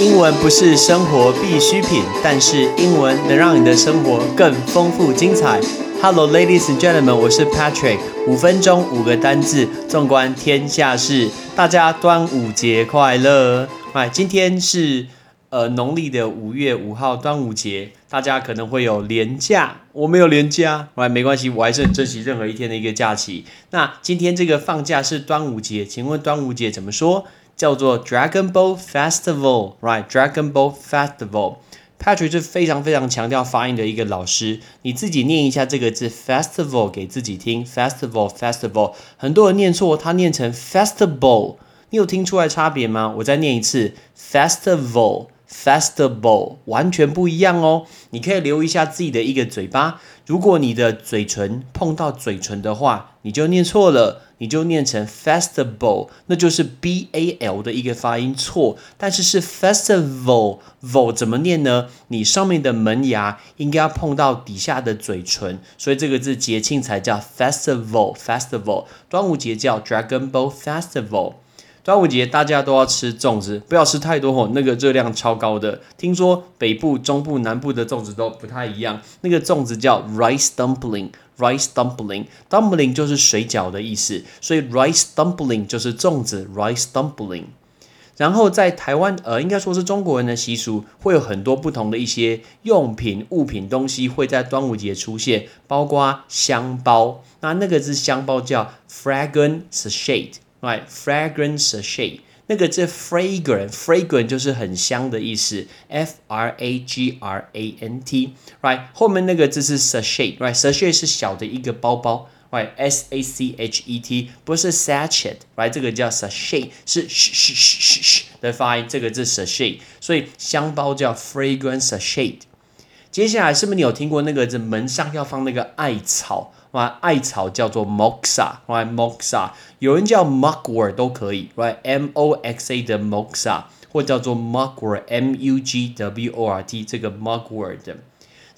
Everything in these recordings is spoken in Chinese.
英文不是生活必需品，但是英文能让你的生活更丰富精彩。Hello, ladies and gentlemen，我是 Patrick。五分钟五个单字，纵观天下事。大家端午节快乐！哎，今天是呃农历的五月五号，端午节，大家可能会有连假，我没有连假，哎，没关系，我还是很珍惜任何一天的一个假期。那今天这个放假是端午节，请问端午节怎么说？叫做 Dragon Boat Festival，right？Dragon Boat Festival。Patrick 是非常非常强调发音的一个老师，你自己念一下这个字 festival 给自己听，festival festival，很多人念错，他念成 festival，你有听出来差别吗？我再念一次 festival festival，完全不一样哦。你可以留一下自己的一个嘴巴，如果你的嘴唇碰到嘴唇的话，你就念错了。你就念成 festival，那就是 b a l 的一个发音错，但是是 festival，vol 怎么念呢？你上面的门牙应该要碰到底下的嘴唇，所以这个字节庆才叫 festival，festival。端午节叫 Dragon boat Festival。端午节大家都要吃粽子，不要吃太多吼，那个热量超高的。听说北部、中部、南部的粽子都不太一样，那个粽子叫 rice dumpling。Rice dumpling，dumpling 就是水饺的意思，所以 rice dumpling 就是粽子，rice dumpling。然后在台湾，呃，应该说是中国人的习俗，会有很多不同的一些用品、物品、东西会在端午节出现，包括香包。那那个是香包叫 fragrance sachet Right, fragrance sachet。那个字 fragrant，fragrant 就是很香的意思，f r a g r a n t，right 后面那个字是 sachet，right？sachet 是小的一个包包，right？s a c h e t 不是 sachet，right？这个叫 sachet，是嘘嘘嘘嘘嘘的发音，这个字 sachet，所以香包叫 fragrant sachet。接下来是不是你有听过那个这门上要放那个艾草？哇，艾草叫做 moxa，right？moxa，有人叫 mugwort 都可以，right？m o x a 的 moxa，或叫做 mugwort，m u g w o r t 这个 mugwort。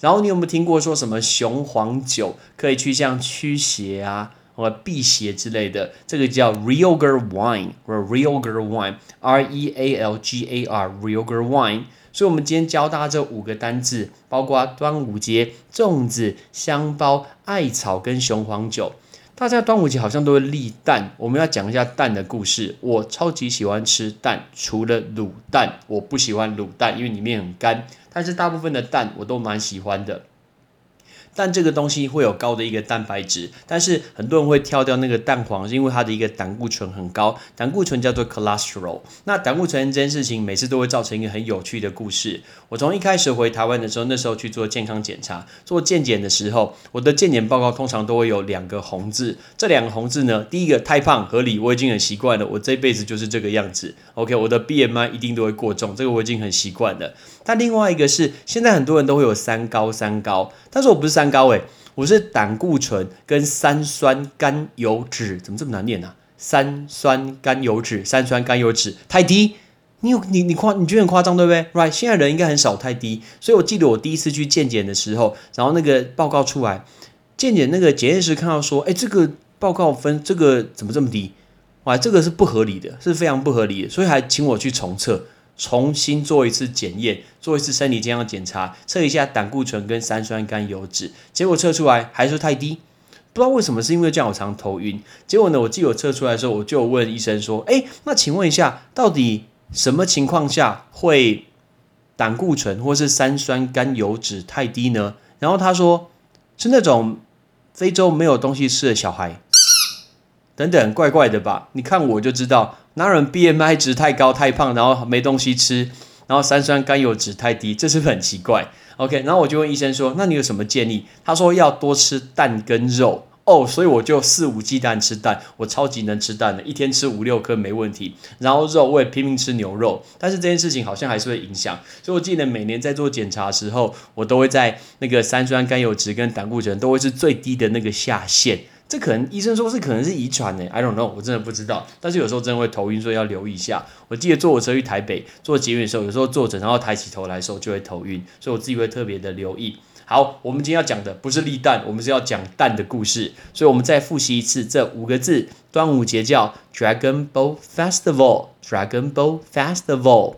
然后你有没有听过说什么雄黄酒可以去像驱邪啊，或辟邪之类的？这个叫 realgar wine，或 realgar wine，r e a l g a r，realgar wine。所以，我们今天教大家这五个单字，包括端午节、粽子、香包、艾草跟雄黄酒。大家端午节好像都会立蛋，我们要讲一下蛋的故事。我超级喜欢吃蛋，除了卤蛋，我不喜欢卤蛋，因为里面很干。但是大部分的蛋我都蛮喜欢的。但这个东西会有高的一个蛋白质，但是很多人会挑掉那个蛋黄，是因为它的一个胆固醇很高。胆固醇叫做 cholesterol。那胆固醇这件事情，每次都会造成一个很有趣的故事。我从一开始回台湾的时候，那时候去做健康检查，做健检的时候，我的健检报告通常都会有两个红字。这两个红字呢，第一个太胖合理，我已经很习惯了，我这辈子就是这个样子。OK，我的 BMI 一定都会过重，这个我已经很习惯了。但另外一个是，现在很多人都会有三高，三高，但是我不是三高诶，我是胆固醇跟三酸甘油脂，怎么这么难念呢？三酸甘油脂，三酸甘油脂太低，你有你你夸你觉得很夸张对不对？Right，现在人应该很少太低，所以我记得我第一次去健检的时候，然后那个报告出来，健检那个检验师看到说，哎，这个报告分这个怎么这么低？哇，这个是不合理的，是非常不合理的，所以还请我去重测。重新做一次检验，做一次身体健康检查，测一下胆固醇跟三酸甘油脂，结果测出来还是太低，不知道为什么，是因为这样我常头晕。结果呢，我记得我测出来的时候，我就问医生说：“哎，那请问一下，到底什么情况下会胆固醇或是三酸甘油脂太低呢？”然后他说：“是那种非洲没有东西吃的小孩，等等，怪怪的吧？你看我就知道。”哪有人 BMI 值太高太胖，然后没东西吃，然后三酸甘油脂太低，这是不是很奇怪？OK，然后我就问医生说：“那你有什么建议？”他说要多吃蛋跟肉哦，所以我就肆无忌惮吃蛋，我超级能吃蛋的，一天吃五六颗没问题。然后肉我也拼命吃牛肉，但是这件事情好像还是会影响，所以我记得每年在做检查的时候，我都会在那个三酸甘油脂跟胆固醇都会是最低的那个下限。这可能医生说是可能是遗传呢，I don't know，我真的不知道。但是有时候真的会头晕，所以要留意一下。我记得坐火车去台北坐捷运的时候，有时候坐着然后抬起头来的时候就会头晕，所以我自己会特别的留意。好，我们今天要讲的不是立蛋，我们是要讲蛋的故事。所以我们再复习一次这五个字：端午节叫 Dragon Boat Festival，Dragon Boat Festival。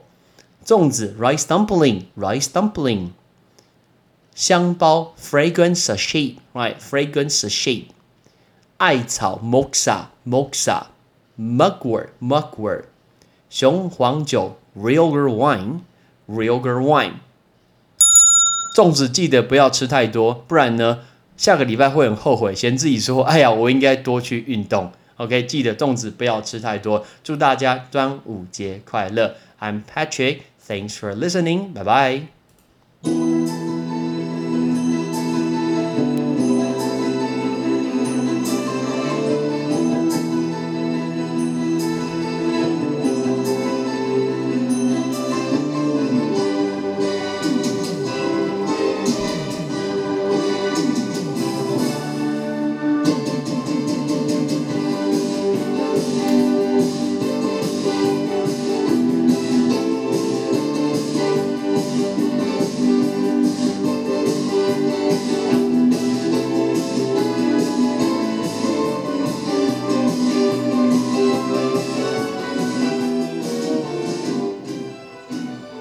粽子 rice dumpling rice dumpling。香包 Fragrance Sachet，Right Fragrance sachet。艾草 moxa moxa。mugwort mugwort。雄黄酒 realer wine realer wine。粽子记得不要吃太多，不然呢，下个礼拜会很后悔，嫌自己说，哎呀，我应该多去运动。OK，记得粽子不要吃太多。祝大家端午节快乐！I'm Patrick，thanks for listening，bye bye。